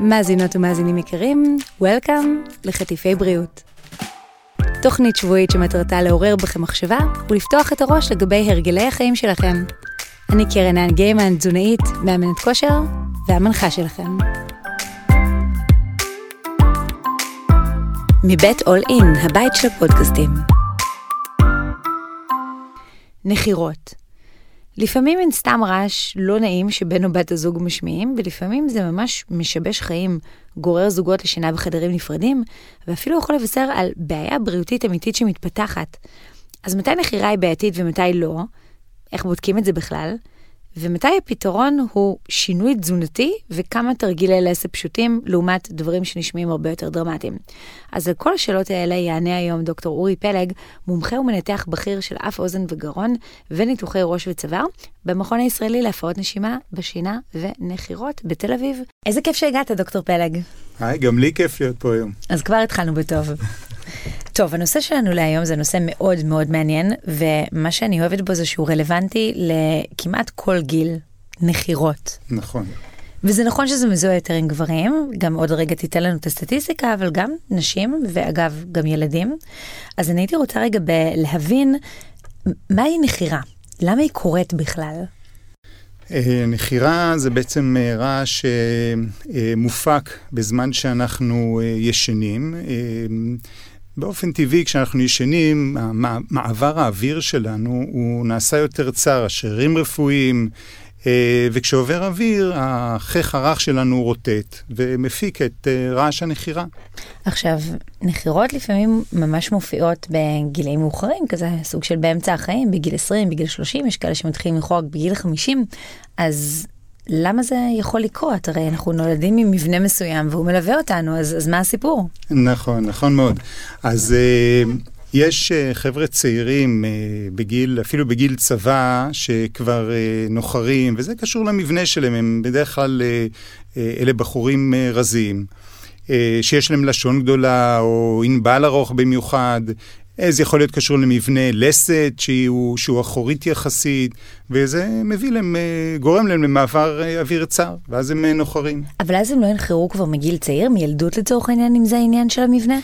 מאזינות ומאזינים יקרים, Welcome לחטיפי בריאות. תוכנית שבועית שמטרתה לעורר בכם מחשבה ולפתוח את הראש לגבי הרגלי החיים שלכם. אני קרן האן גיימן, תזונאית, מאמנת כושר והמנחה שלכם. מבית אול אין, הבית של הפודקאסטים. נחירות לפעמים הן סתם רעש לא נעים שבן או בת הזוג משמיעים, ולפעמים זה ממש משבש חיים, גורר זוגות לשינה בחדרים נפרדים, ואפילו יכול לבשר על בעיה בריאותית אמיתית שמתפתחת. אז מתי נחירה היא בעייתית ומתי לא? איך בודקים את זה בכלל? ומתי הפתרון הוא שינוי תזונתי וכמה תרגילי לסה פשוטים לעומת דברים שנשמעים הרבה יותר דרמטיים. אז על כל השאלות האלה יענה היום דוקטור אורי פלג, מומחה ומנתח בכיר של אף אוזן וגרון וניתוחי ראש וצוואר, במכון הישראלי להפרעות נשימה, בשינה ונחירות בתל אביב. איזה כיף שהגעת, דוקטור פלג. היי, גם לי כיף להיות פה היום. אז כבר התחלנו בטוב. טוב, הנושא שלנו להיום זה נושא מאוד מאוד מעניין, ומה שאני אוהבת בו זה שהוא רלוונטי לכמעט כל גיל, נחירות. נכון. וזה נכון שזה מזוהה יותר עם גברים, גם עוד רגע תיתן לנו את הסטטיסטיקה, אבל גם נשים, ואגב, גם ילדים. אז אני הייתי רוצה רגע ב- להבין מהי נחירה, למה היא קורית בכלל? אה, נחירה זה בעצם אה, רעש אה, מופק בזמן שאנחנו ישנים. באופן טבעי, כשאנחנו ישנים, מעבר האוויר שלנו הוא נעשה יותר צר, השרירים רפואיים, אה, וכשעובר אוויר, החך הרך שלנו רוטט ומפיק את אה, רעש הנחירה. עכשיו, נחירות לפעמים ממש מופיעות בגילאים מאוחרים, כזה סוג של באמצע החיים, בגיל 20, בגיל 30, יש כאלה שמתחילים לחרוג בגיל 50, אז למה זה יכול לקרות? הרי אנחנו נולדים עם מבנה מסוים והוא מלווה אותנו, אז, אז מה הסיפור? נכון, נכון מאוד. אז uh, יש uh, חבר'ה צעירים uh, בגיל, אפילו בגיל צבא, שכבר נוחרים, וזה קשור למבנה שלהם, הם בדרך כלל, אלה בחורים רזים. שיש להם לשון גדולה, או ענבל ארוך במיוחד, זה יכול להיות קשור למבנה לסת שהוא, שהוא אחורית יחסית, וזה מביא להם, אה, גורם להם למעבר אה, אוויר צר, ואז הם אה, נוחרים. אבל אז הם לא ינחרו כבר מגיל צעיר, מילדות לצורך העניין, אם זה העניין של המבנה?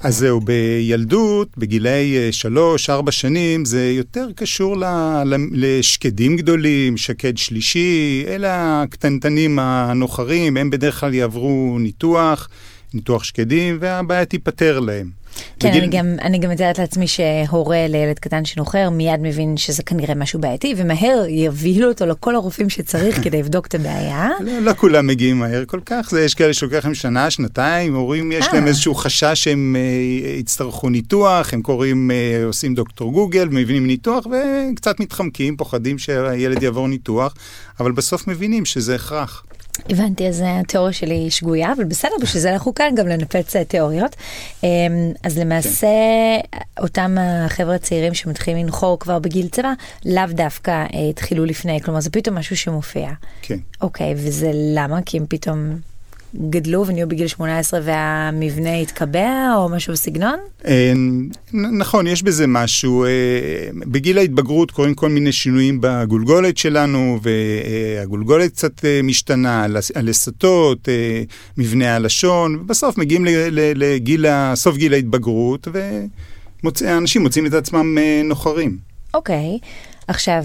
אז זהו, בילדות, בגילאי שלוש-ארבע שנים, זה יותר קשור ל, ל, לשקדים גדולים, שקד שלישי, אלה הקטנטנים הנוחרים, הם בדרך כלל יעברו ניתוח, ניתוח שקדים, והבעיה תיפתר להם. כן, בגיל... אני, גם, אני גם מתארת לעצמי שהורה לילד קטן שנוחר מיד מבין שזה כנראה משהו בעייתי, ומהר יבהילו אותו לכל הרופאים שצריך כדי לבדוק את הבעיה. לא, לא כולם מגיעים מהר כל כך, זה, יש כאלה שלוקח להם שנה, שנתיים, הורים יש להם אה. איזשהו חשש שהם uh, יצטרכו ניתוח, הם קוראים, uh, עושים דוקטור גוגל, מבינים ניתוח, וקצת מתחמקים, פוחדים שהילד יעבור ניתוח, אבל בסוף מבינים שזה הכרח. הבנתי, אז התיאוריה שלי שגויה, אבל בסדר, בשביל זה אנחנו כאן גם לנפץ אה, תיאוריות. אמ, אז למעשה, כן. אותם החבר'ה הצעירים שמתחילים לנחור כבר בגיל צבא, לאו דווקא אה, התחילו לפני, כלומר זה פתאום משהו שמופיע. כן. אוקיי, וזה למה? כי הם פתאום גדלו ונהיו בגיל 18 והמבנה התקבע או משהו בסגנון? אה, נכון, יש בזה משהו. אה, בגיל ההתבגרות קורים כל מיני שינויים בגולגולת שלנו, והגולגולת קצת אה, משתנה, הלסתות, מבנה הלשון, ובסוף מגיעים לגיל, סוף גיל ההתבגרות, ואנשים מוצאים את עצמם נוחרים. אוקיי, עכשיו,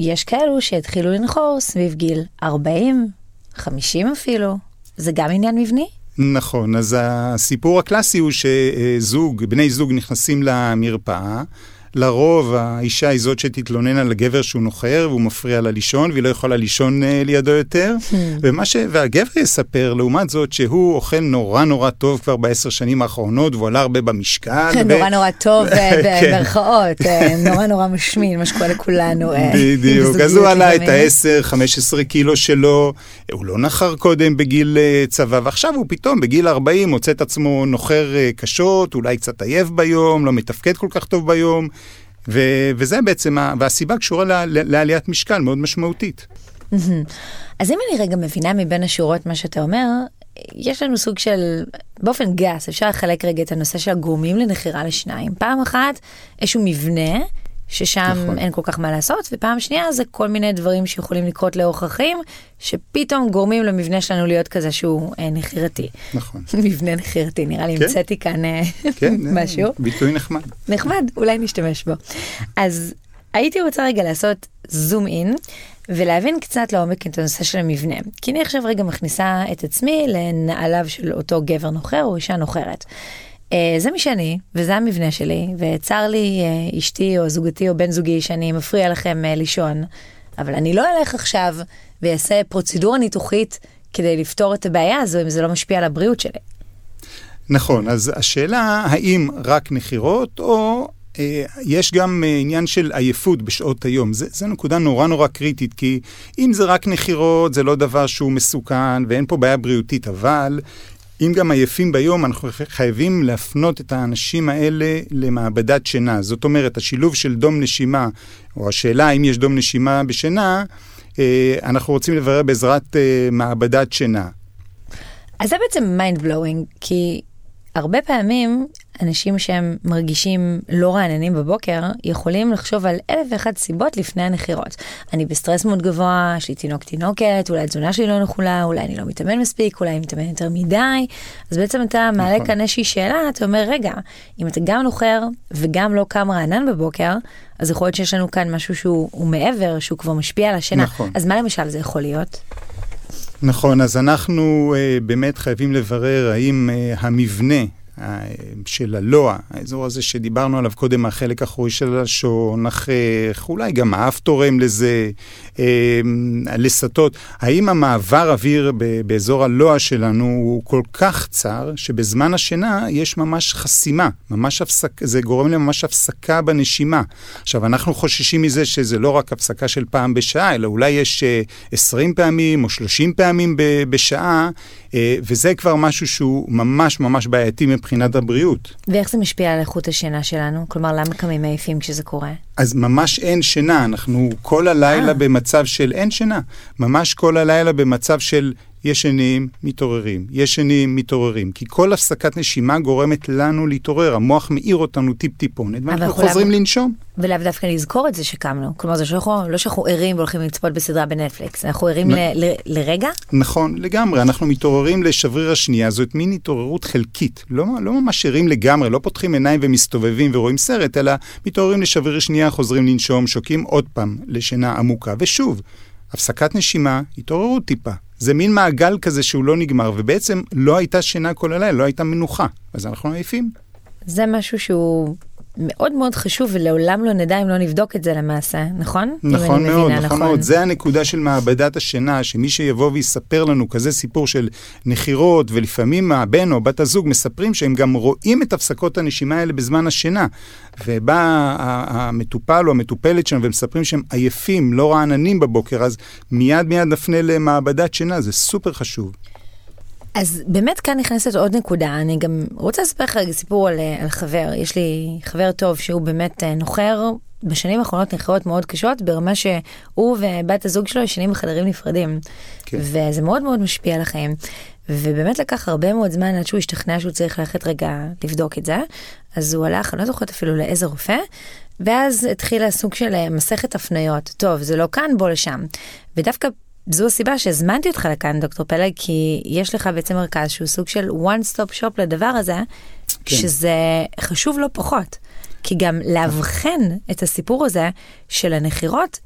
יש כאלו שהתחילו לנחור סביב גיל 40, 50 אפילו. זה גם עניין מבני? נכון, אז הסיפור הקלאסי הוא שזוג, בני זוג נכנסים למרפאה, לרוב האישה היא זאת שתתלונן על הגבר שהוא נוחר והוא מפריע לה לישון והיא לא יכולה לישון uh, לידו יותר. Hmm. ומה ש... והגבר יספר לעומת זאת שהוא אוכל נורא נורא טוב כבר בעשר שנים האחרונות והוא עלה הרבה במשקל. ו... נורא נורא טוב אה, כן. במרכאות, אה, נורא נורא משמין, מה שקורה לכולנו. בדיוק, אז הוא עלה את ה-10-15 קילו שלו, הוא לא נחר קודם בגיל צבא ועכשיו הוא פתאום בגיל 40 מוצא את עצמו נוחר קשות, אולי קצת עייף ביום, לא מתפקד כל כך טוב ביום. ו- וזה בעצם, והסיבה קשורה ל- לעליית משקל מאוד משמעותית. אז אם אני רגע מבינה מבין השורות מה שאתה אומר, יש לנו סוג של, באופן גס, אפשר לחלק רגע את הנושא של הגורמים לנחירה לשניים. פעם אחת, איזשהו מבנה ששם נכון. אין כל כך מה לעשות, ופעם שנייה זה כל מיני דברים שיכולים לקרות לאורך החיים, שפתאום גורמים למבנה שלנו להיות כזה שהוא אה, נחירתי. נכון. מבנה נחירתי, נראה לי כן. המצאתי כאן אה, כן, משהו. ביטוי נחמד. נחמד, אולי נשתמש בו. אז הייתי רוצה רגע לעשות זום אין ולהבין קצת לעומק את הנושא של המבנה. כי אני עכשיו רגע מכניסה את עצמי לנעליו של אותו גבר נוחר או אישה נוחרת. Uh, זה מי שאני, וזה המבנה שלי, וצר לי uh, אשתי או זוגתי או בן זוגי שאני מפריע לכם uh, לישון, אבל אני לא אלך עכשיו ואעשה פרוצדורה ניתוחית כדי לפתור את הבעיה הזו אם זה לא משפיע על הבריאות שלי. נכון, אז השאלה האם רק נחירות או אה, יש גם אה, עניין של עייפות בשעות היום. זה נקודה נורא נורא קריטית, כי אם זה רק נחירות זה לא דבר שהוא מסוכן ואין פה בעיה בריאותית, אבל אם גם עייפים ביום, אנחנו חייבים להפנות את האנשים האלה למעבדת שינה. זאת אומרת, השילוב של דום נשימה, או השאלה האם יש דום נשימה בשינה, אה, אנחנו רוצים לברר בעזרת אה, מעבדת שינה. אז זה בעצם mind blowing, כי הרבה פעמים אנשים שהם מרגישים לא רעננים בבוקר, יכולים לחשוב על אלף ואחת סיבות לפני הנחירות. אני בסטרס מאוד גבוה, יש לי תינוק תינוקת, אולי התזונה שלי לא נכולה, אולי אני לא מתאמן מספיק, אולי אני מתאמן יותר מדי. אז בעצם אתה מעלה נכון. כאן איזושהי שאלה, אתה אומר, רגע, אם אתה גם נוחר וגם לא קם רענן בבוקר, אז יכול להיות שיש לנו כאן משהו שהוא הוא מעבר, שהוא כבר משפיע על השינה. נכון. אז מה למשל זה יכול להיות? נכון, אז אנחנו uh, באמת חייבים לברר האם uh, המבנה של הלוע, האזור הזה שדיברנו עליו קודם, החלק האחורי של הלשון, החך, אולי גם האף תורם לזה, uh, הלסתות, האם המעבר אוויר באזור הלוע שלנו הוא כל כך צר, שבזמן השינה יש ממש חסימה, ממש הפסק, זה גורם לממש הפסקה בנשימה. עכשיו, אנחנו חוששים מזה שזה לא רק הפסקה של פעם בשעה, אלא אולי יש uh, 20 פעמים או 30 פעמים בשעה, וזה כבר משהו שהוא ממש ממש בעייתי מבחינת הבריאות. ואיך זה משפיע על איכות השינה שלנו? כלומר, למה קמים מעייפים כשזה קורה? אז ממש אין שינה, אנחנו כל הלילה אה. במצב של אין שינה. ממש כל הלילה במצב של ישנים, מתעוררים, ישנים, מתעוררים. כי כל הפסקת נשימה גורמת לנו להתעורר, המוח מאיר אותנו טיפ-טיפונת, ואנחנו אנחנו חוזרים למה- לנשום. ולאו דווקא לזכור את זה שקמנו. כלומר, זה שאנחנו, לא שאנחנו ערים והולכים לצפות בסדרה בנטפליקס, אנחנו ערים נ- ל, ל, לרגע, נכון, לגמרי. אנחנו מתעוררים לשבריר השנייה, זאת מין התעוררות חלקית. לא, לא ממש ערים לגמרי, לא פותחים עיניים ומסתובבים ורואים סרט, אלא מתעוררים לשבריר השנייה, חוזרים לנשום, שוקעים עוד פעם לשינה עמוקה. ושוב, הפסקת נשימה, התעוררות טיפה. זה מין מעגל כזה שהוא לא נגמר, ובעצם לא הייתה שינה כל הלילה, לא הייתה מנוחה. אז אנחנו עייפים. זה משהו שהוא מאוד מאוד חשוב, ולעולם לא נדע אם לא נבדוק את זה למעשה, נכון? נכון מאוד, מבינה, נכון מאוד. זה הנקודה של מעבדת השינה, שמי שיבוא ויספר לנו כזה סיפור של נחירות, ולפעמים הבן או בת הזוג מספרים שהם גם רואים את הפסקות הנשימה האלה בזמן השינה. ובא המטופל או המטופלת שלנו ומספרים שהם עייפים, לא רעננים בבוקר, אז מיד מיד נפנה למעבדת שינה, זה סופר חשוב. אז באמת כאן נכנסת עוד נקודה, אני גם רוצה לספר לך סיפור על, אה, על חבר, יש לי חבר טוב שהוא באמת אה, נוחר. בשנים האחרונות נחירות מאוד קשות ברמה שהוא ובת הזוג שלו ישנים בחדרים נפרדים. כן. וזה מאוד מאוד משפיע על החיים. ובאמת לקח הרבה מאוד זמן עד שהוא השתכנע שהוא צריך ללכת רגע לבדוק את זה. אז הוא הלך, אני לא זוכרת אפילו לאיזה רופא, ואז התחילה סוג של אה, מסכת הפניות. טוב, זה לא כאן, בוא לשם. ודווקא זו הסיבה שהזמנתי אותך לכאן, דוקטור פלג, כי יש לך בעצם מרכז שהוא סוג של one stop shop לדבר הזה, כן. שזה חשוב לא פחות. כי גם לאבחן את הסיפור הזה של הנחירות,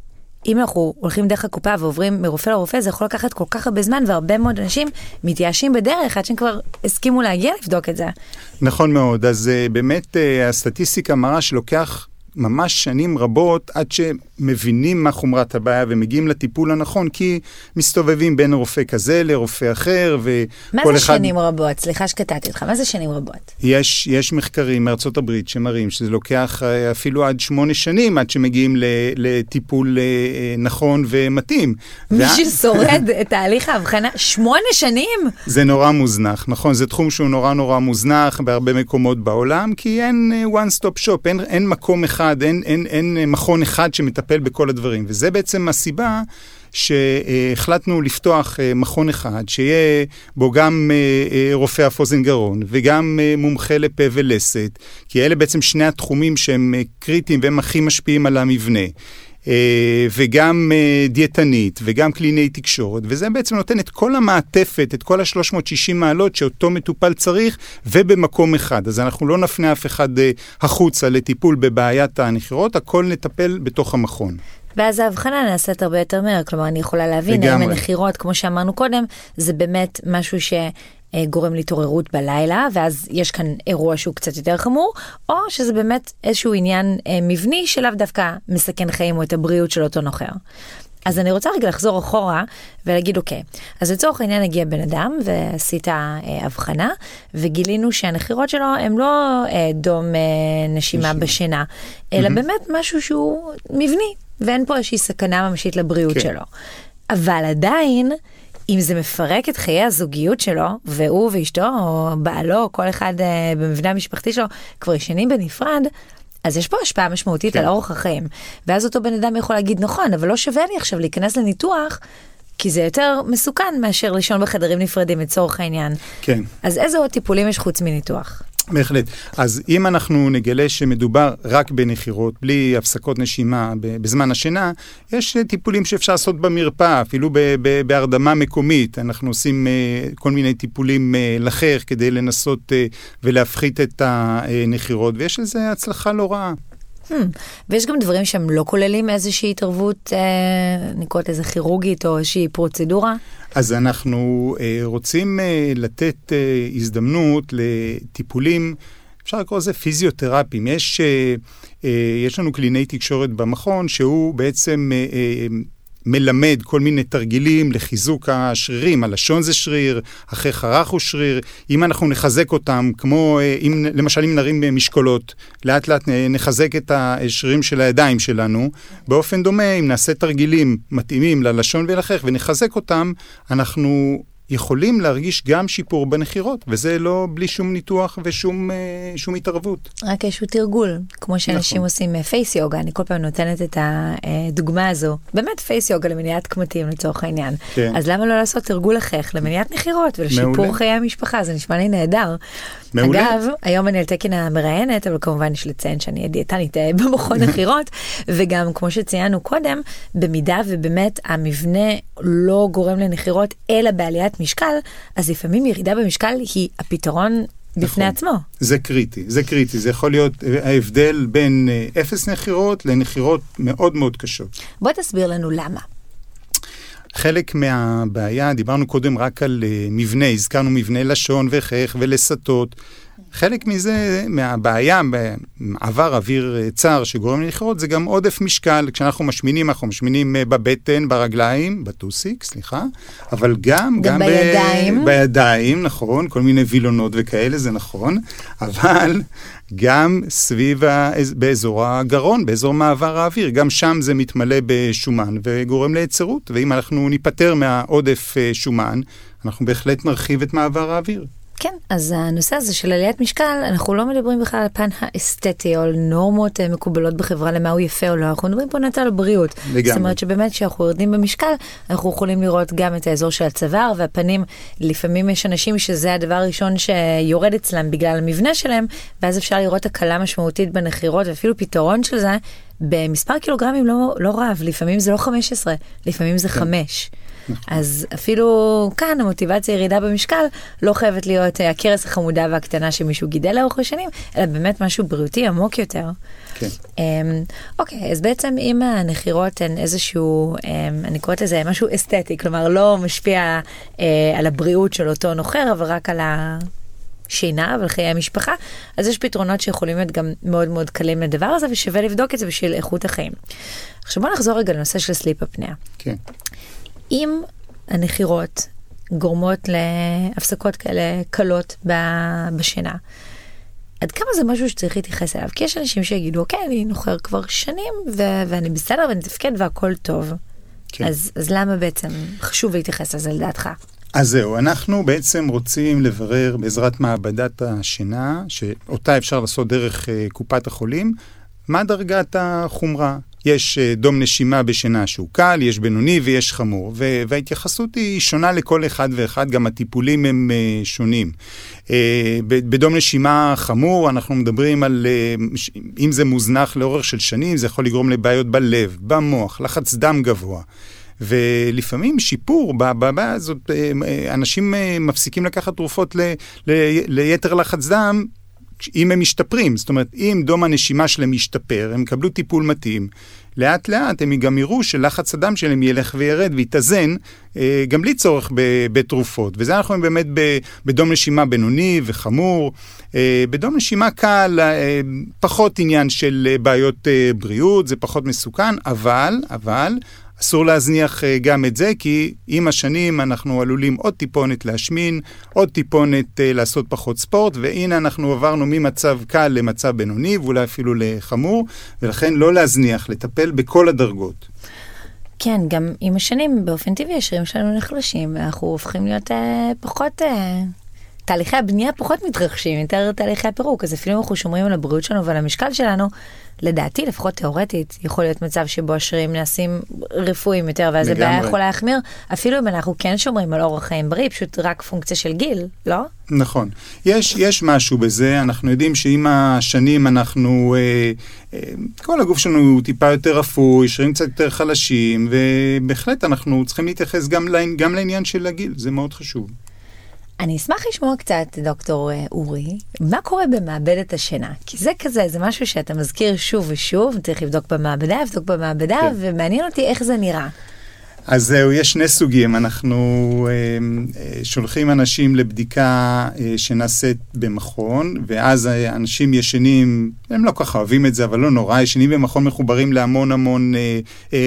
אם אנחנו הולכים דרך הקופה ועוברים מרופא לרופא, זה יכול לקחת כל כך הרבה זמן, והרבה מאוד אנשים מתייאשים בדרך עד שהם כבר הסכימו להגיע לבדוק את זה. נכון מאוד, אז uh, באמת uh, הסטטיסטיקה מראה שלוקח ממש שנים רבות עד שמבינים מה חומרת הבעיה ומגיעים לטיפול הנכון, כי מסתובבים בין רופא כזה לרופא אחר, וכל מה אחד... זה שנים רבות? סליחה שקטעתי אותך, מה זה שנים רבות? יש, יש מחקרים מארצות הברית שמראים שזה לוקח אה, אפילו עד שמונה שנים עד שמגיעים לטיפול אה, אה, נכון ומתאים. מי וה- ששורד את תהליך ההבחנה, שמונה שנים? זה נורא מוזנח, נכון, זה תחום שהוא נורא נורא מוזנח בהרבה מקומות בעולם, כי אין one stop shop, אין, אין מקום אחד אחד, אין, אין, אין מכון אחד שמטפל בכל הדברים. וזה בעצם הסיבה שהחלטנו לפתוח אה, מכון אחד, שיהיה בו גם אה, אה, רופא אף אוזן גרון וגם מומחה לפה ולסת, כי אלה בעצם שני התחומים שהם קריטיים והם הכי משפיעים על המבנה. וגם דיאטנית וגם קלינאי תקשורת, וזה בעצם נותן את כל המעטפת, את כל ה-360 מעלות שאותו מטופל צריך, ובמקום אחד. אז אנחנו לא נפנה אף אחד החוצה לטיפול בבעיית הנחירות, הכל נטפל בתוך המכון. ואז ההבחנה נעשית הרבה יותר מהר, כלומר אני יכולה להבין האם הנחירות, כמו שאמרנו קודם, זה באמת משהו שגורם להתעוררות בלילה, ואז יש כאן אירוע שהוא קצת יותר חמור, או שזה באמת איזשהו עניין אה, מבני שלאו דווקא מסכן חיים או את הבריאות של אותו נוחר. אז אני רוצה רגע לחזור אחורה ולהגיד אוקיי, אז לצורך העניין הגיע בן אדם ועשית אה, הבחנה וגילינו שהנחירות שלו הם לא אה, דום אה, נשימה נשימה בשינה, אלא mm-hmm. באמת משהו שהוא מבני, ואין פה איזושהי סכנה ממשית לבריאות כן. שלו. אבל עדיין, אם זה מפרק את חיי הזוגיות שלו, והוא ואשתו, או בעלו, כל אחד uh, במבנה המשפחתי שלו, כבר ישנים בנפרד, אז יש פה השפעה משמעותית כן. על אורח החיים. ואז אותו בן אדם יכול להגיד, נכון, אבל לא שווה לי עכשיו להיכנס לניתוח, כי זה יותר מסוכן מאשר לישון בחדרים נפרדים לצורך העניין. כן. אז איזה עוד טיפולים יש חוץ מניתוח? בהחלט. אז אם אנחנו נגלה שמדובר רק בנחירות, בלי הפסקות נשימה בזמן השינה, יש טיפולים שאפשר לעשות במרפאה, אפילו בהרדמה מקומית. אנחנו עושים אה, כל מיני טיפולים אה, לחך כדי לנסות אה, ולהפחית את הנחירות, ויש לזה הצלחה לא רעה. Hmm. ויש גם דברים שהם לא כוללים איזושהי התערבות, אה, אני קוראת לזה כירורגית או איזושהי פרוצדורה? אז אנחנו אה, רוצים אה, לתת אה, הזדמנות לטיפולים, אפשר לקרוא לזה פיזיותרפים. יש, אה, אה, יש לנו קלינאי תקשורת במכון שהוא בעצם אה, אה, מלמד כל מיני תרגילים לחיזוק השרירים, הלשון זה שריר, אחרי חרך הוא שריר, אם אנחנו נחזק אותם, כמו אה, אם למשל אם נרים משקולות, לאט לאט נחזק את השרירים של הידיים שלנו, באופן דומה, אם נעשה תרגילים מתאימים ללשון ולחך ונחזק אותם, אנחנו יכולים להרגיש גם שיפור בנחירות, וזה לא בלי שום ניתוח ושום אה, שום התערבות. רק איזשהו תרגול, כמו שאנשים נכון. עושים face אה, yoga, אני כל פעם נותנת את הדוגמה הזו, באמת face yoga למניעת קמטים לצורך העניין. כן. אז למה לא לעשות תרגול החך למניעת נחירות ולשיפור חיי המשפחה, זה נשמע לי נהדר. מעולה. אגב, היום אני על תקן המראיינת, אבל כמובן יש לציין שאני דיאטנית אה, במכון נחירות, וגם כמו שציינו קודם, במידה ובאמת המבנה לא גורם לנחירות, אלא בעליית משקל, אז לפעמים ירידה במשקל היא הפתרון בפני נכון. עצמו. זה קריטי, זה קריטי. זה יכול להיות ההבדל בין אה, אפס נחירות לנחירות מאוד מאוד קשות. בוא תסביר לנו למה. חלק מהבעיה, דיברנו קודם רק על uh, מבנה, הזכרנו מבנה לשון וחך ולסתות. חלק מזה, מהבעיה במעבר אוויר צר שגורם לנחירות, זה גם עודף משקל. כשאנחנו משמינים, אנחנו משמינים אה, בבטן, ברגליים, בטוסיק, סליחה, אבל גם... גם, גם בידיים. ב... בידיים, נכון, כל מיני וילונות וכאלה, זה נכון, אבל גם סביב, ה... באזור הגרון, באזור מעבר האוויר, גם שם זה מתמלא בשומן וגורם ליצרות, ואם אנחנו ניפטר מהעודף אה, שומן, אנחנו בהחלט נרחיב את מעבר האוויר. כן, אז הנושא הזה של עליית משקל, אנחנו לא מדברים בכלל על הפן האסתטי או על נורמות אה, מקובלות בחברה למה הוא יפה או לא, אנחנו מדברים פה נטע על בריאות. לגמרי. זאת אומרת שבאמת כשאנחנו יורדים במשקל, אנחנו יכולים לראות גם את האזור של הצוואר והפנים. לפעמים יש אנשים שזה הדבר הראשון שיורד אצלם בגלל המבנה שלהם, ואז אפשר לראות הקלה משמעותית בנחירות ואפילו פתרון של זה במספר קילוגרמים לא, לא רב, לפעמים זה לא 15, לפעמים זה כן. 5. אז אפילו כאן המוטיבציה ירידה במשקל לא חייבת להיות אה, הכרס החמודה והקטנה שמישהו גידל לאורך השנים, אלא באמת משהו בריאותי עמוק יותר. כן. Um, אוקיי, אז בעצם אם הנחירות הן איזשהו, um, אני קוראת לזה משהו אסתטי, כלומר לא משפיע uh, על הבריאות של אותו נוחר, אבל רק על ה... שינה ועל חיי המשפחה, אז יש פתרונות שיכולים להיות גם מאוד מאוד קלים לדבר הזה, ושווה לבדוק את זה בשביל איכות החיים. עכשיו בוא נחזור רגע לנושא של סליפ הפניה. כן. אם הנחירות גורמות להפסקות כאלה קלות בשינה, עד כמה זה משהו שצריך להתייחס אליו? כי יש אנשים שיגידו, אוקיי, אני נוחר כבר שנים ו- ואני בסדר ואני מתפקד והכל טוב. כן. אז, אז למה בעצם חשוב להתייחס לזה לדעתך? אז זהו, אנחנו בעצם רוצים לברר בעזרת מעבדת השינה, שאותה אפשר לעשות דרך uh, קופת החולים, מה דרגת החומרה. יש אה, דום נשימה בשינה שהוא קל, יש בינוני ויש חמור, וההתייחסות היא שונה לכל אחד ואחד, גם הטיפולים הם אה, שונים. אה, בדום נשימה חמור אנחנו מדברים על, אם זה מוזנח לאורך של שנים, זה יכול לגרום לבעיות בלב, במוח, לחץ דם גבוה. ולפעמים שיפור בבעיה הזאת, אנשים מפסיקים לקחת תרופות ל, ל, ליתר לחץ דם אם הם משתפרים, זאת אומרת, אם דום הנשימה שלהם משתפר, הם יקבלו טיפול מתאים, לאט לאט הם גם יראו שלחץ הדם שלהם ילך וירד ויתאזן, אה, גם בלי צורך בתרופות. וזה אנחנו רואים באמת בדום נשימה בינוני וחמור. אה, בדום נשימה קל, אה, פחות עניין של בעיות בריאות, זה פחות מסוכן, אבל, אבל, אסור להזניח אה, גם את זה, כי עם השנים אנחנו עלולים עוד טיפונת להשמין, עוד טיפונת אה, לעשות פחות ספורט, והנה אנחנו עברנו ממצב קל למצב בינוני, ואולי אפילו לחמור, ולכן לא להזניח, לטפל בכל הדרגות. כן, גם עם השנים באופן טבעי השרירים שלנו נחלשים, ואנחנו הופכים להיות אה, פחות... אה... תהליכי הבנייה פחות מתרחשים, יותר תהליכי הפירוק, אז אפילו אם אנחנו שומרים על הבריאות שלנו ועל המשקל שלנו, לדעתי, לפחות תיאורטית, יכול להיות מצב שבו השרירים נעשים רפואיים יותר, ואז הבעיה יכולה להחמיר, אפילו אם אנחנו כן שומרים על אורח חיים בריא, פשוט רק פונקציה של גיל, לא? נכון. יש, יש משהו בזה, אנחנו יודעים שעם השנים אנחנו, אה, אה, כל הגוף שלנו הוא טיפה יותר אפוי, שרירים קצת יותר חלשים, ובהחלט אנחנו צריכים להתייחס גם, לעניין, גם לעניין של הגיל, זה מאוד חשוב. אני אשמח לשמוע קצת, דוקטור אה, אורי, מה קורה במעבדת השינה? כי זה כזה, זה משהו שאתה מזכיר שוב ושוב, צריך לבדוק במעבדה, לבדוק במעבדה, כן. ומעניין אותי איך זה נראה. אז זהו, יש שני סוגים. אנחנו אה, אה, שולחים אנשים לבדיקה אה, שנעשית במכון, ואז אנשים ישנים, הם לא כל כך אוהבים את זה, אבל לא נורא, ישנים במכון מחוברים להמון המון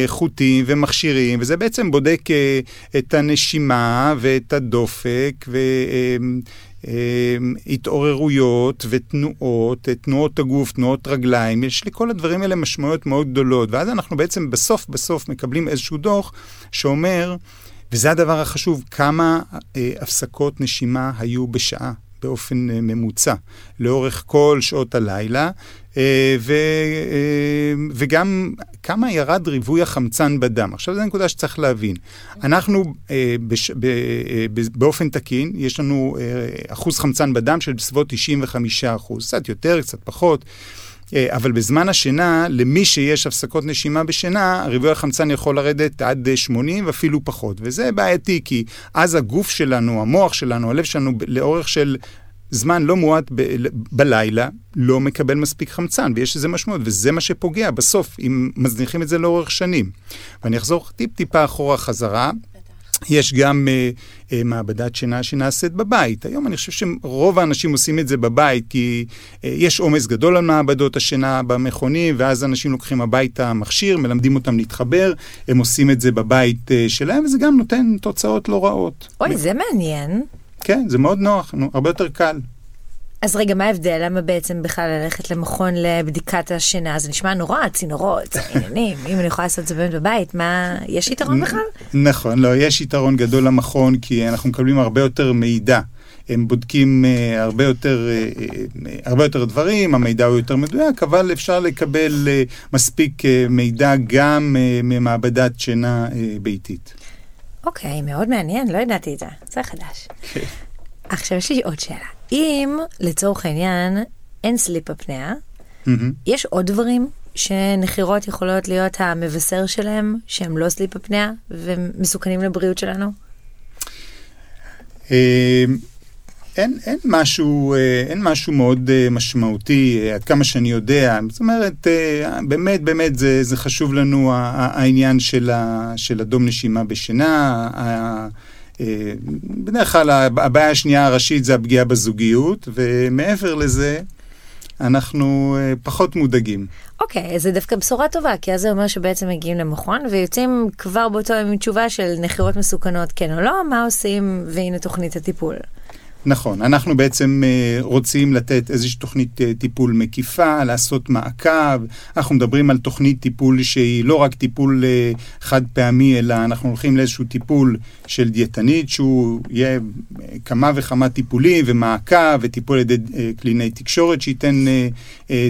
חוטים ומכשירים, וזה בעצם בודק את הנשימה ואת הדופק, ו... אמ, התעוררויות ותנועות, תנועות הגוף, תנועות רגליים, יש לכל הדברים האלה משמעויות מאוד גדולות, ואז אנחנו בעצם בסוף בסוף מקבלים איזשהו דוח שאומר, וזה הדבר החשוב, כמה אה, הפסקות נשימה היו בשעה. באופן אה, ממוצע לאורך כל שעות הלילה, אה, ו, אה, וגם כמה ירד ריבוי החמצן בדם. עכשיו זו נקודה שצריך להבין. אנחנו בש, באופן תקין, יש לנו אחוז חמצן בדם של בסביבות 95 אחוז, קצת יותר, קצת פחות. אבל בזמן השינה, למי שיש הפסקות נשימה בשינה, ריבוי החמצן יכול לרדת עד 80 ואפילו פחות. וזה בעייתי, כי אז הגוף שלנו, המוח שלנו, הלב שלנו, לאורך של זמן לא מועט ב- בלילה, לא מקבל מספיק חמצן, ויש לזה משמעות, וזה מה שפוגע בסוף, אם מזניחים את זה לאורך שנים. ואני אחזור טיפ-טיפה אחורה חזרה. יש גם uh, uh, מעבדת שינה שנעשית בבית. היום אני חושב שרוב האנשים עושים את זה בבית, כי uh, יש עומס גדול על מעבדות השינה במכונים, ואז אנשים לוקחים הביתה מכשיר, מלמדים אותם להתחבר, הם עושים את זה בבית uh, שלהם, וזה גם נותן תוצאות לא רעות. אוי, זה מעניין. כן, זה מאוד נוח, נו, הרבה יותר קל. אז רגע, מה ההבדל? למה בעצם בכלל ללכת למכון לבדיקת השינה? זה נשמע נורא, צינורות, עניינים, אם אני יכולה לעשות את זה באמת בבית, מה, יש יתרון בכלל? נכון, לא, יש יתרון גדול למכון, כי אנחנו מקבלים הרבה יותר מידע. הם בודקים uh, הרבה, יותר, uh, uh, הרבה יותר דברים, המידע הוא יותר מדויק, אבל אפשר לקבל uh, מספיק uh, מידע גם uh, ממעבדת שינה uh, ביתית. אוקיי, מאוד מעניין, לא ידעתי את זה, זה חדש. כן. עכשיו יש לי עוד שאלה. אם לצורך העניין אין סליפ הפניה, יש עוד דברים שנחירות יכולות להיות המבשר שלהם, שהם לא סליפ הפניה ומסוכנים לבריאות שלנו? אמ, אין, אין, משהו, אה, אין משהו מאוד אה, משמעותי, אה, עד כמה שאני יודע. זאת אומרת, באמת, באמת, זה, זה חשוב לנו העניין של, ה, של הדום נשימה בשינה. בדרך כלל הבעיה השנייה הראשית זה הפגיעה בזוגיות, ומעבר לזה, אנחנו פחות מודאגים. אוקיי, okay, זה דווקא בשורה טובה, כי אז זה אומר שבעצם מגיעים למכון ויוצאים כבר באותו עם תשובה של נחירות מסוכנות, כן או לא, מה עושים, והנה תוכנית הטיפול. נכון, אנחנו בעצם uh, רוצים לתת איזושהי תוכנית uh, טיפול מקיפה, לעשות מעקב. אנחנו מדברים על תוכנית טיפול שהיא לא רק טיפול uh, חד פעמי, אלא אנחנו הולכים לאיזשהו טיפול של דיאטנית, שהוא יהיה כמה וכמה טיפולים ומעקב וטיפול על ידי קלינאי תקשורת שייתן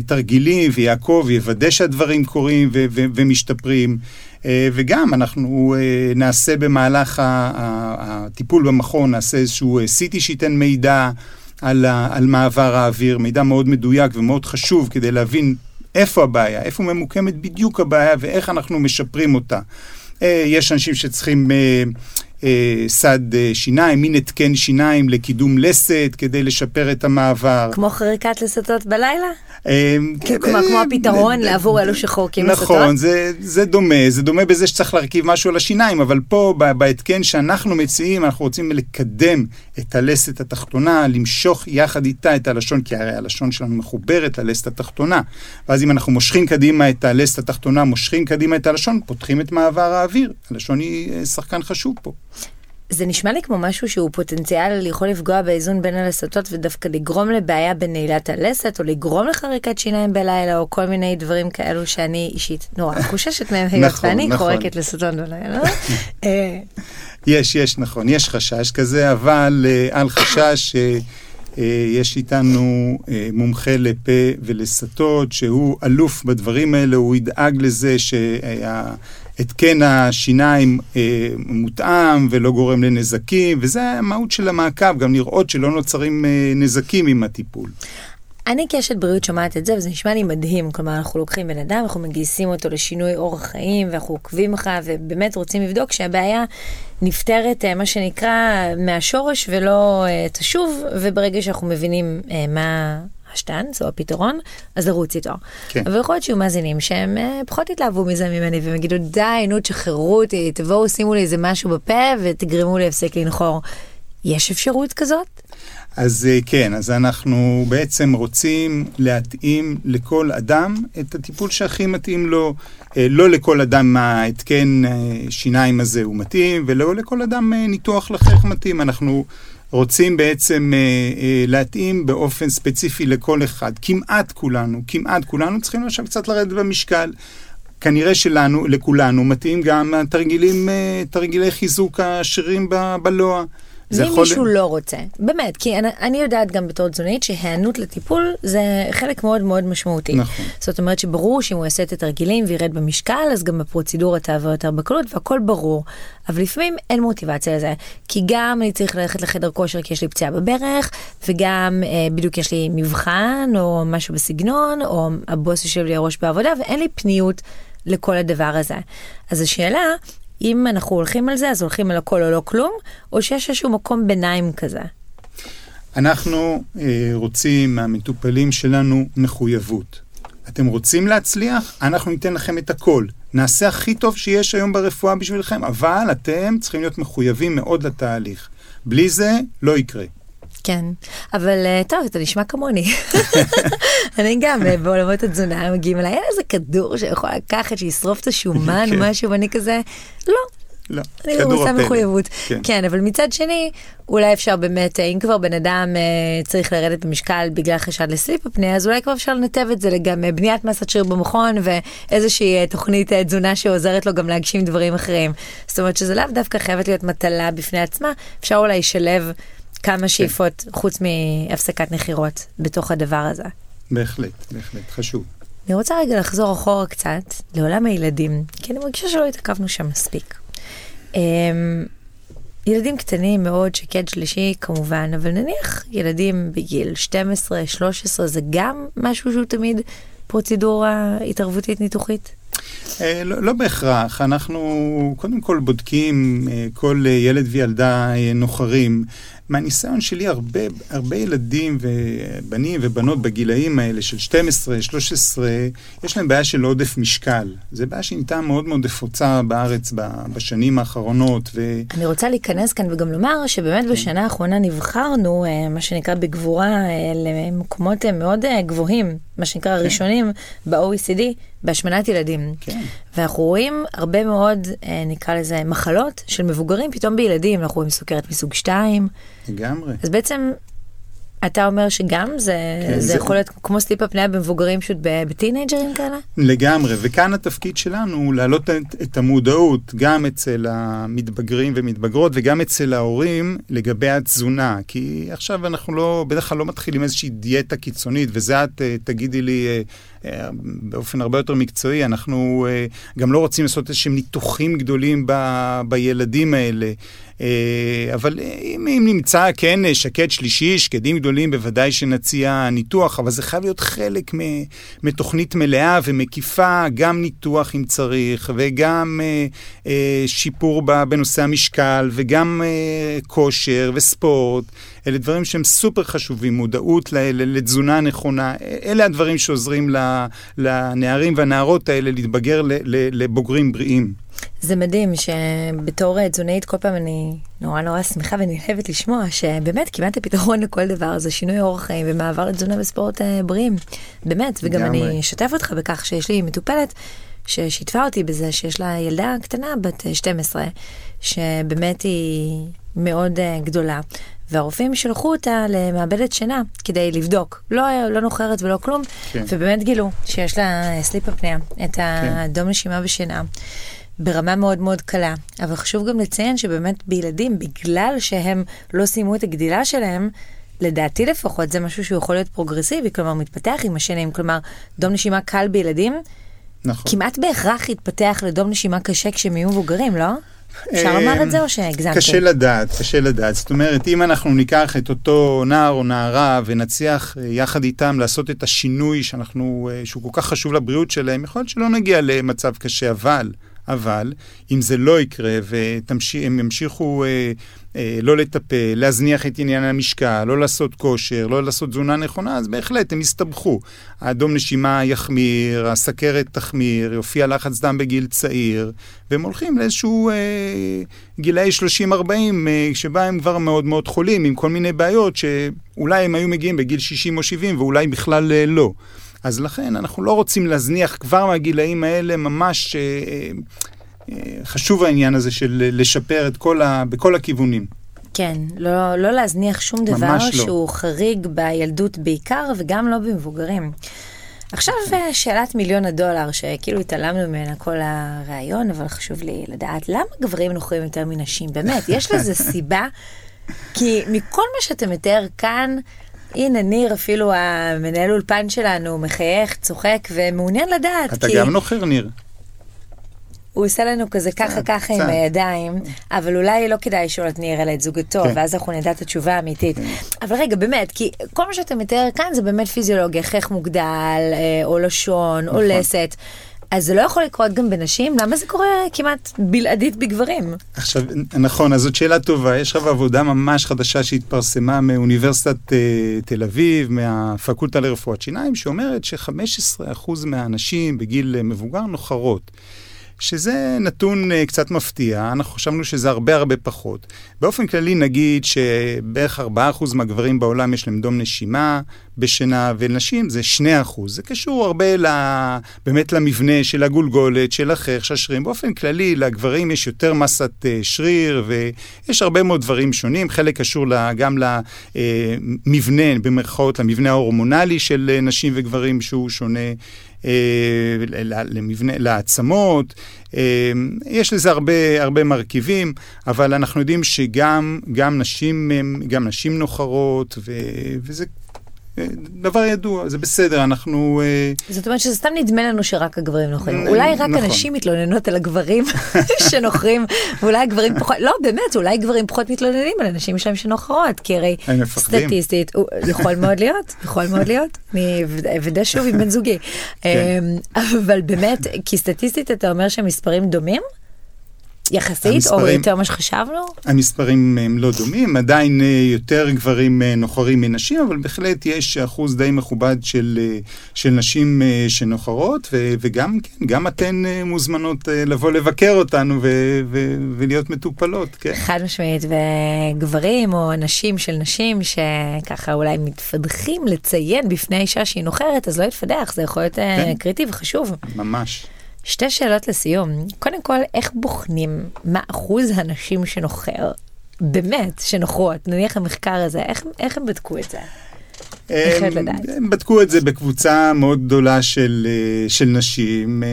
תרגילים ויעקב ויוודא שהדברים קורים ומשתפרים. אה, וגם אנחנו אה, נעשה במהלך הטיפול במכון, נעשה איזשהו CT אה, שייתן מידע על, על מעבר האוויר, מידע מאוד מדויק ומאוד חשוב כדי להבין איפה הבעיה, איפה ממוקמת בדיוק הבעיה ואיך אנחנו משפרים אותה. יש אנשים שצריכים סד אה, שיניים, מין התקן שיניים לקידום לסת כדי לשפר את המעבר. כמו חריקת לסתות בלילה? אה, כלומר, כמו הפתרון לעבור אלו שחורקים לסתות? נכון, זה דומה, זה דומה בזה שצריך להרכיב משהו על השיניים, אבל פה, בהתקן שאנחנו מציעים, אנחנו רוצים לקדם את הלסת התחתונה, למשוך יחד איתה את הלשון, כי הרי הלשון שלנו מחוברת ללסת התחתונה. ואז אם אנחנו מושכים קדימה את הלסת התחתונה, מושכים קדימה את הלשון, פותחים את מעבר האוויר. הלשון היא שחקן חשוב פה. זה נשמע לי כמו משהו שהוא פוטנציאל יכול לפגוע באיזון בין הלסתות ודווקא לגרום לבעיה בנעילת הלסת או לגרום לחריקת שיניים בלילה או כל מיני דברים כאלו שאני אישית נורא חוששת מהם היות נכון, ואני נכון. חורקת לסתות בלילה. אה, יש, יש, נכון, יש חשש כזה, אבל אה, אל חשש. אה, יש איתנו מומחה לפה ולסתות, שהוא אלוף בדברים האלה, הוא ידאג לזה שה... התקן השיניים אה, מותאם ולא גורם לנזקים, וזה המהות של המעקב, גם לראות שלא נוצרים אה, נזקים עם הטיפול. אני כאשת בריאות שומעת את זה, וזה נשמע לי מדהים. כלומר, אנחנו לוקחים בן אדם, אנחנו מגייסים אותו לשינוי אורח חיים, ואנחנו עוקבים אחריו, ובאמת רוצים לבדוק שהבעיה נפתרת, אה, מה שנקרא, מהשורש ולא אה, תשוב, וברגע שאנחנו מבינים אה, מה השטאנץ או הפתרון, אז לרוץ איתו. כן. אבל יכול להיות שיהיו מאזינים שהם uh, פחות יתלהבו מזה ממני והם יגידו די, נו תשחררו אותי, תבואו שימו לי איזה משהו בפה ותגרמו לי להפסיק לנחור. יש אפשרות כזאת? אז אה, כן, אז אנחנו בעצם רוצים להתאים לכל אדם את הטיפול שהכי מתאים לו. אה, לא לכל אדם ההתקן שיניים הזה הוא מתאים, ולא לכל אדם ניתוח לחך מתאים. אנחנו רוצים בעצם אה, אה, להתאים באופן ספציפי לכל אחד. כמעט כולנו, כמעט כולנו צריכים עכשיו קצת לרדת במשקל. כנראה שלנו, לכולנו, מתאים גם תרגילים, אה, תרגילי חיזוק השרירים בלוע. זה יכול... מישהו לא רוצה, באמת, כי אני, אני יודעת גם בתור תזונאית שהיענות לטיפול זה חלק מאוד מאוד משמעותי. נכון. זאת אומרת שברור שאם הוא יעשה את התרגילים וירד במשקל, אז גם הפרוצדורה תעבור יותר בקלות והכל ברור. אבל לפעמים אין מוטיבציה לזה, כי גם אני צריך ללכת לחדר כושר כי יש לי פציעה בברך, וגם אה, בדיוק יש לי מבחן או משהו בסגנון, או הבוס יושב לי הראש בעבודה, ואין לי פניות לכל הדבר הזה. אז השאלה, אם אנחנו הולכים על זה, אז הולכים על הכל או לא כלום, או שיש איזשהו מקום ביניים כזה. אנחנו אה, רוצים מהמטופלים שלנו מחויבות. אתם רוצים להצליח? אנחנו ניתן לכם את הכל. נעשה הכי טוב שיש היום ברפואה בשבילכם, אבל אתם צריכים להיות מחויבים מאוד לתהליך. בלי זה, לא יקרה. כן, אבל אה, טוב, אתה נשמע כמוני. אני גם אה, בעולמות התזונה מגיעים אליי, אין איזה כדור שיכול לקחת, שישרוף את השומן, כן. משהו, ואני כזה, לא. לא, אני לא רוצה מחויבות. כן. כן, אבל מצד שני, אולי אפשר באמת, אה, אם כבר בן אדם צריך לרדת במשקל בגלל חשד לסליפ הפנייה, אז אולי כבר אפשר לנתב את זה לגם בניית מסת שריר במכון ואיזושהי תוכנית תזונה שעוזרת לו גם להגשים דברים אחרים. זאת אומרת שזה לאו דווקא חייבת להיות מטלה בפני עצמה, אפשר אולי לשלב כמה כן. שאיפות חוץ מהפסקת נחירות בתוך הדבר הזה. בהחלט, בהחלט, חשוב. אני רוצה רגע לחזור אחורה קצת לעולם הילדים, כי אני מרגישה שלא התעכבנו שם מספיק. אמ, ילדים קטנים מאוד, שקד שלישי כמובן, אבל נניח ילדים בגיל 12, 13, זה גם משהו שהוא תמיד פרוצדורה התערבותית ניתוחית? אה, לא, לא בהכרח, אנחנו קודם כל בודקים אה, כל ילד וילדה אה, נוחרים. מהניסיון שלי, הרבה, הרבה ילדים ובנים ובנות בגילאים האלה של 12, 13, יש להם בעיה של עודף משקל. זו בעיה שנהייתה מאוד מאוד נפוצה בארץ בשנים האחרונות. ו... אני רוצה להיכנס כאן וגם לומר שבאמת כן. בשנה האחרונה נבחרנו, מה שנקרא בגבורה, למקומות מאוד גבוהים, מה שנקרא כן. הראשונים ב-OECD. בהשמנת ילדים. כן. ואנחנו רואים הרבה מאוד, אה, נקרא לזה, מחלות של מבוגרים פתאום בילדים, אנחנו רואים סוכרת מסוג 2. לגמרי. אז בעצם, אתה אומר שגם זה, כן, זה זה- יכול להיות כמו סטיפ הפניה במבוגרים פשוט בטינג'רים כאלה? לגמרי, וכאן התפקיד שלנו הוא להעלות את, את המודעות גם אצל המתבגרים ומתבגרות וגם אצל ההורים לגבי התזונה, כי עכשיו אנחנו לא, בדרך כלל לא מתחילים איזושהי דיאטה קיצונית, וזה את אה, תגידי לי אה, באופן הרבה יותר מקצועי, אנחנו אה, גם לא רוצים לעשות איזשהם ניתוחים גדולים ב, בילדים האלה. אה, אבל אם, אם נמצא, כן, אה, שקד שלישי, שקדים גדולים, בוודאי שנציע ניתוח, אבל זה חייב להיות חלק מתוכנית מלאה ומקיפה, גם ניתוח אם צריך, וגם אה, אה, שיפור בנושא המשקל, וגם אה, כושר וספורט. אלה דברים שהם סופר חשובים, מודעות לתזונה נכונה. אלה הדברים שעוזרים לנערים והנערות האלה להתבגר לבוגרים בריאים. זה מדהים שבתור אה, תזונאית כל פעם אני נורא נורא שמחה ונלהבת לשמוע שבאמת כמעט הפתרון לכל דבר זה שינוי אורח חיים ומעבר לתזונה וספורט אה, בריאים. באמת, וגם. אני אשתף אותך בכך שיש לי מטופלת ששיתפה אותי בזה שיש לה ילדה קטנה בת אה, 12 שבאמת היא מאוד אה, גדולה. והרופאים שלחו אותה למעבדת שינה כדי לבדוק, לא, לא נוחרת ולא כלום, כן. ובאמת גילו שיש לה סליפ הפניה, את הדום נשימה בשינה. ברמה מאוד מאוד קלה, אבל חשוב גם לציין שבאמת בילדים, בגלל שהם לא סיימו את הגדילה שלהם, לדעתי לפחות זה משהו שהוא יכול להיות פרוגרסיבי, כלומר מתפתח עם השנים, כלומר דום נשימה קל בילדים, נכון. כמעט בהכרח יתפתח לדום נשימה קשה כשהם יהיו מבוגרים, לא? אפשר אה, לומר את זה או שהגזמתי? קשה לדעת, קשה לדעת. זאת אומרת, אם אנחנו ניקח את אותו נער או נערה ונצליח אה, יחד איתם לעשות את השינוי שאנחנו, אה, שהוא כל כך חשוב לבריאות שלהם, יכול להיות שלא נגיע למצב קשה, אבל, אבל, אם זה לא יקרה והם ימשיכו אה, אה, לא לטפל, להזניח את עניין המשקל, לא לעשות כושר, לא לעשות תזונה נכונה, אז בהחלט הם יסתבכו. האדום נשימה יחמיר, הסכרת תחמיר, יופיע לחץ דם בגיל צעיר, והם הולכים לאיזשהו אה, גילאי 30-40, אה, שבה הם כבר מאוד מאוד חולים, עם כל מיני בעיות שאולי הם היו מגיעים בגיל 60 או 70 ואולי בכלל אה, לא. אז לכן אנחנו לא רוצים להזניח כבר מהגילאים האלה ממש... אה, אה, אה, חשוב העניין הזה של לשפר את כל ה... בכל הכיוונים. כן, לא, לא להזניח שום דבר לא. שהוא חריג בילדות בעיקר, וגם לא במבוגרים. עכשיו אה, שאלת מיליון הדולר, שכאילו התעלמנו ממנה כל הראיון, אבל חשוב לי לדעת, למה גברים נוחרים יותר מנשים? באמת, יש לזה סיבה? כי מכל מה שאתה מתאר כאן, הנה ניר, אפילו המנהל אולפן שלנו, מחייך, צוחק ומעוניין לדעת. אתה כי... גם נוחר, ניר. הוא עושה לנו כזה ככה ככה עם. הידיים, אבל אולי לא כדאי לשאול את ניר אלא את זוגתו, כן. ואז אנחנו נדע את התשובה האמיתית. אבל רגע, באמת, כי כל מה שאתה מתאר כאן זה באמת פיזיולוגיה, חייך מוגדל, אה, או לשון, או נכון. לסת. אז זה לא יכול לקרות גם בנשים? למה זה קורה כמעט בלעדית בגברים? עכשיו, נכון, אז זאת שאלה טובה. יש עכשיו עבודה ממש חדשה שהתפרסמה מאוניברסיטת אה, תל אביב, מהפקולטה לרפואת שיניים, שאומרת ש-15% מהאנשים בגיל אה, מבוגר נוחרות. שזה נתון uh, קצת מפתיע, אנחנו חשבנו שזה הרבה הרבה פחות. באופן כללי נגיד שבערך 4% מהגברים בעולם יש להם דום נשימה בשינה, ונשים זה 2%. זה קשור הרבה ל... באמת למבנה של הגולגולת, של החייך, של השרירים. באופן כללי, לגברים יש יותר מסת uh, שריר, ויש הרבה מאוד דברים שונים. חלק קשור גם למבנה, במרכאות, למבנה ההורמונלי של uh, נשים וגברים, שהוא שונה. אה, למבנה, לעצמות, אה, יש לזה הרבה, הרבה מרכיבים, אבל אנחנו יודעים שגם גם נשים, גם נשים נוחרות, ו, וזה אה, דבר ידוע, זה בסדר, אנחנו... אה, זאת אומרת שזה סתם נדמה לנו שרק הגברים נוחרים. אולי רק נכון. הנשים מתלוננות על הגברים שנוחרים, ואולי הגברים פחות, לא באמת, אולי גברים פחות מתלוננים על הנשים שלהם שנוחרות, כי הרי. סטטיסטית, יכול מאוד להיות, יכול מאוד להיות, אני אבדה שוב עם בן זוגי. כן. אמ, אבל באמת, כי סטטיסטית אתה אומר שהמספרים דומים? יחסית, או המספרים- יותר ממה שחשבנו? המספרים הם לא דומים, עדיין אה, יותר גברים אה, נוחרים מנשים, אבל בהחלט יש אחוז די מכובד של, אה, של נשים אה, שנוחרות, ו, וגם, כן, גם אתן אה, מוזמנות אה, לבוא לבקר אותנו ו, ו, ולהיות מטופלות, כן. חד משמעית, וגברים או נשים של נשים שככה אולי מתפדחים לציין בפני האישה שהיא נוחרת, אז לא יתפדח, זה יכול להיות אה, כן. קריטי וחשוב. ממש. שתי שאלות לסיום. קודם כל, איך בוחנים מה אחוז הנשים שנוחר? באמת, שנוחרות, נניח המחקר הזה, איך, איך הם בדקו את זה? הם- לדעת. הם בדקו את זה בקבוצה מאוד גדולה של, אה, של נשים, אה,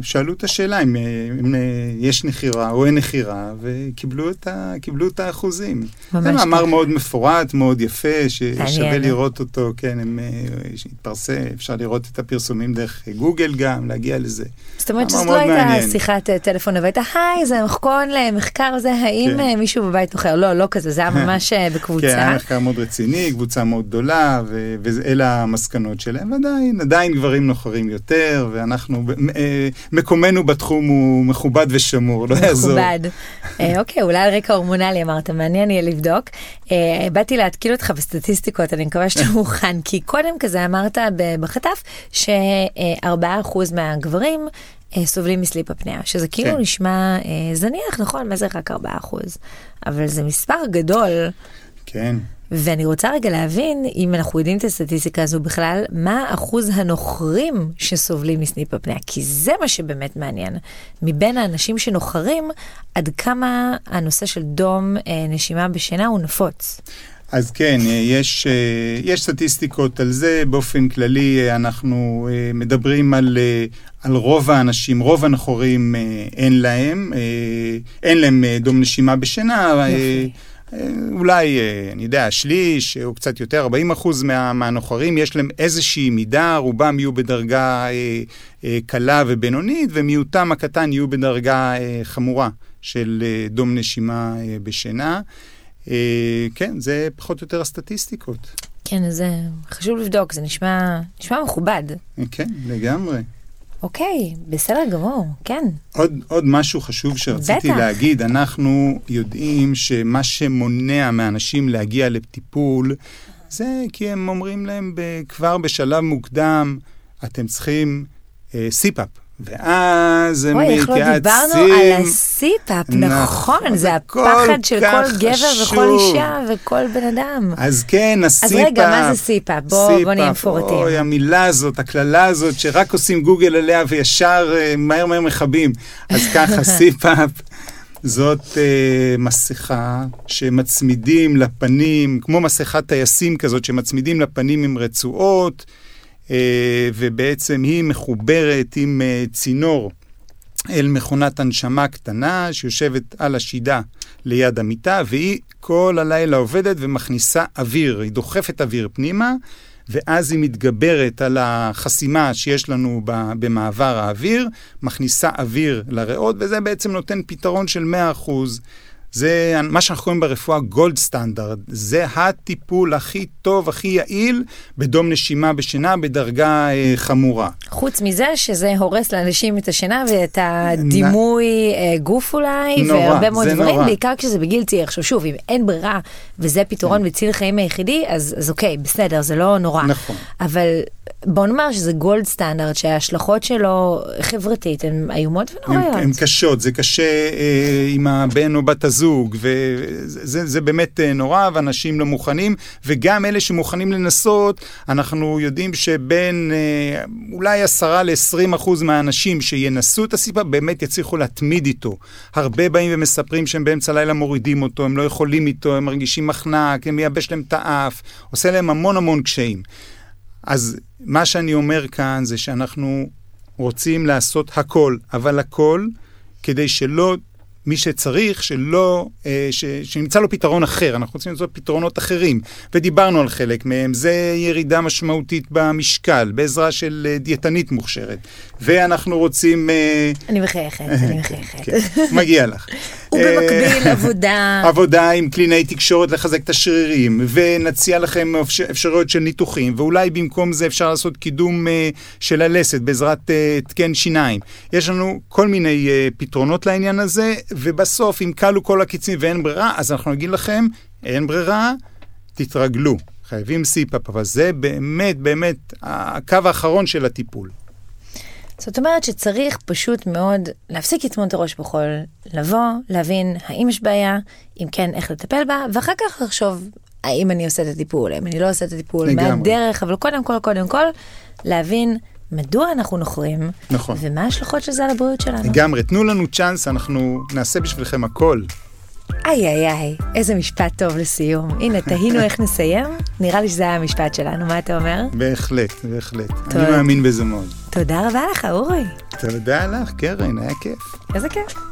ושאלו את השאלה אם, אה, אם יש נחירה או אין נחירה, וקיבלו את, ה, את האחוזים. זה מאמר. מאוד מפורט, מאוד יפה, ששווה. לראות אותו, כן, הם שהתפרסם, אפשר לראות את הפרסומים דרך גוגל גם, להגיע לזה. זאת אומרת שזאת לא הייתה מעניין. שיחת טלפון הביתה, היי, זה מחקון למחקר זה, האם כן. מישהו בבית נוחר? לא, לא כזה, זה היה ממש אה, כן, היה בקבוצה. מחקר מאוד רציני, קבוצה מאוד גדולה, ו- ואלה המסקנות שלהם. עדיין, עדיין גברים נוחרים יותר, ואנחנו, אה, מקומנו בתחום הוא מכובד ושמור, לא יעזור. מכובד. אה, אוקיי, אולי על רקע הורמונלי אמרת, מעניין יהיה לבדוק. אה, באתי להתקיל אותך בסטטיסטיקות, אני מקווה שאתה מוכן, כי קודם כזה אמרת בחטף ש-4% מהגברים סובלים מסליפ הפניה, שזה כאילו כן. נשמע אה, זניח, נכון? מה זה רק 4%? אבל זה מספר גדול. כן. ואני רוצה רגע להבין, אם אנחנו יודעים את הסטטיסטיקה הזו בכלל, מה אחוז הנוחרים שסובלים מסניפ הפניה? כי זה מה שבאמת מעניין. מבין האנשים שנוחרים, עד כמה הנושא של דום אה, נשימה בשינה הוא נפוץ. אז כן, אה, יש, אה, יש סטטיסטיקות על זה. באופן כללי, אה, אנחנו מדברים על, על רוב האנשים, רוב הנכורים אה, אין להם, אין להם דום נשימה בשינה. יופי. אה, אולי, אה, אני יודע, שליש או קצת יותר, 40 אחוז מה, מהנוחרים, יש להם איזושהי מידה, רובם יהיו בדרגה אה, אה, קלה ובינונית, ומיעוטם הקטן יהיו בדרגה אה, חמורה של אה, דום נשימה אה, בשינה. אה, כן, זה פחות או יותר הסטטיסטיקות. כן, זה חשוב לבדוק, זה נשמע, נשמע מכובד. אה, כן, לגמרי. אוקיי, בסדר גמור, כן. עוד, עוד משהו חשוב שרציתי בטח. להגיד, אנחנו יודעים שמה שמונע מאנשים להגיע לטיפול, זה כי הם אומרים להם כבר בשלב מוקדם, אתם צריכים אה, CPAP. ואז הם אוי, איך מתייעצים. לא דיברנו על ה CPAP, נכון, נכון, זה הפחד של כל גבר וכל. אישה וכל בן אדם. אז כן, ה CPAP. אז רגע, מה זה CPAP? בוא, בוא נהיה מפורטים. אוי, המילה הזאת, הקללה הזאת, שרק עושים גוגל עליה וישר אה, מהר מהר מכבים. אז ככה, CPAP. זאת אה, מסכה שמצמידים לפנים, כמו מסכת טייסים כזאת, שמצמידים לפנים עם רצועות, ובעצם היא מחוברת עם אה, צינור אל מכונת הנשמה קטנה שיושבת על השידה ליד המיטה, והיא כל הלילה עובדת ומכניסה אוויר, היא דוחפת אוויר פנימה, ואז היא מתגברת על החסימה שיש לנו במעבר האוויר, מכניסה אוויר לריאות, וזה בעצם נותן פתרון של 100%. זה מה שאנחנו קוראים ברפואה גולד סטנדרט, זה הטיפול הכי טוב, הכי יעיל בדום נשימה בשינה בדרגה אה, חמורה. חוץ מזה שזה הורס לאנשים את השינה ואת הדימוי אה, גוף אולי, נורא, והרבה מאוד דברים, נורא. בעיקר כשזה בגיל צעיר. עכשיו שוב, אם אין ברירה וזה פתרון מציל חיים היחידי, אז, אז אוקיי, בסדר, זה לא נורא. נכון. אבל בוא נאמר שזה גולד סטנדרט, שההשלכות שלו חברתית הן איומות ונוראיות. הן קשות, זה קשה אה, עם הבן או בת הזוג, וזה זה, זה באמת אה, נורא, ואנשים לא מוכנים, וגם אלה שמוכנים לנסות, אנחנו יודעים שבין אה, אולי 10 ל-20 אחוז מהאנשים שינסו את הסיבה, באמת יצליחו להתמיד איתו. הרבה באים ומספרים שהם באמצע הלילה מורידים אותו, הם לא יכולים איתו, הם מרגישים מחנק, הם מייבש להם את האף, עושה להם המון המון קשיים. אז מה שאני אומר כאן זה שאנחנו רוצים לעשות הכל, אבל הכל כדי שלא, מי שצריך, שלא, אה, ש, שנמצא לו פתרון אחר. אנחנו רוצים למצוא פתרונות אחרים, ודיברנו על חלק מהם. זה ירידה משמעותית במשקל, בעזרה של אה, דיאטנית מוכשרת. ואנחנו רוצים... אה, אני מחייכת, אני מחייכת. כן, מגיע לך. ובמקביל עבודה. עבודה עם קלינאי תקשורת לחזק את השרירים, ונציע לכם אפשרויות של ניתוחים, ואולי במקום זה אפשר לעשות קידום של הלסת בעזרת התקן שיניים. יש לנו כל מיני פתרונות לעניין הזה, ובסוף, אם כלו כל הקיצים ואין ברירה, אז אנחנו נגיד לכם, אין ברירה, תתרגלו. חייבים סיפאפ, אבל זה באמת באמת הקו האחרון של הטיפול. זאת אומרת שצריך פשוט מאוד להפסיק לטמון את הראש בחול, לבוא, להבין האם יש בעיה, אם כן, איך לטפל בה, ואחר כך לחשוב האם אני עושה את הטיפול, האם אני לא עושה את הטיפול, לגמרי. מהדרך, אבל קודם כל, קודם כל, להבין מדוע אנחנו נוחרים, נכון. ומה ההשלכות של זה על הבריאות שלנו. לגמרי, תנו לנו צ'אנס, אנחנו נעשה בשבילכם הכל. איי איי איי, איזה משפט טוב לסיום. הנה, תהינו איך נסיים, נראה לי שזה היה המשפט שלנו, מה אתה אומר? בהחלט, בהחלט. טוב. אני מאמין בזה מאוד. תודה רבה לך, אורי. תודה לך, קרן, היה כיף. איזה כיף.